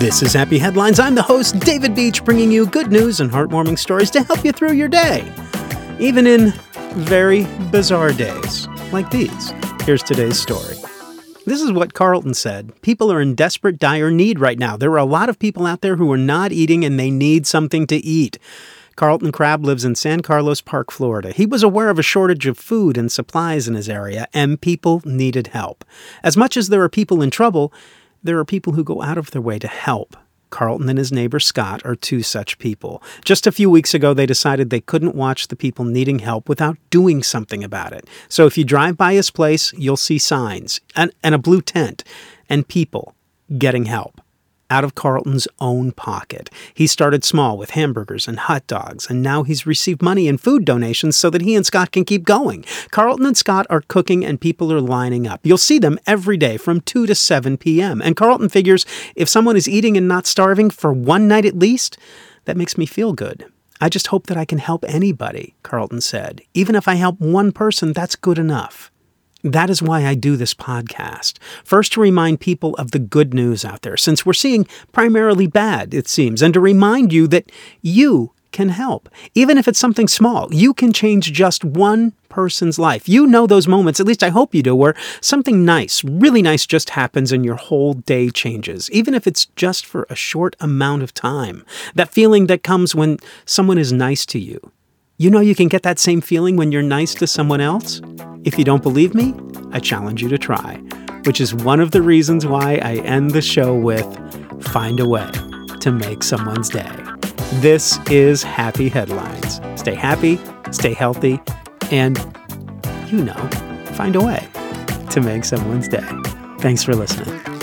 This is Happy Headlines. I'm the host, David Beach, bringing you good news and heartwarming stories to help you through your day, even in very bizarre days like these. Here's today's story. This is what Carlton said. People are in desperate, dire need right now. There are a lot of people out there who are not eating and they need something to eat. Carlton Crabb lives in San Carlos Park, Florida. He was aware of a shortage of food and supplies in his area, and people needed help. As much as there are people in trouble, there are people who go out of their way to help. Carlton and his neighbor Scott are two such people. Just a few weeks ago, they decided they couldn't watch the people needing help without doing something about it. So if you drive by his place, you'll see signs and, and a blue tent and people getting help out of Carlton's own pocket. He started small with hamburgers and hot dogs, and now he's received money and food donations so that he and Scott can keep going. Carlton and Scott are cooking, and people are lining up. You'll see them every day from 2 to 7 p.m. And Carlton figures if someone is eating and not starving for one night at least, that makes me feel good. I just hope that I can help anybody, Carlton said. Even if I help one person, that's good enough. That is why I do this podcast. First, to remind people of the good news out there, since we're seeing primarily bad, it seems, and to remind you that you can help. Even if it's something small, you can change just one person's life. You know those moments, at least I hope you do, where something nice, really nice, just happens and your whole day changes, even if it's just for a short amount of time. That feeling that comes when someone is nice to you. You know you can get that same feeling when you're nice to someone else? If you don't believe me, I challenge you to try, which is one of the reasons why I end the show with Find a Way to Make Someone's Day. This is Happy Headlines. Stay happy, stay healthy, and, you know, find a way to make someone's day. Thanks for listening.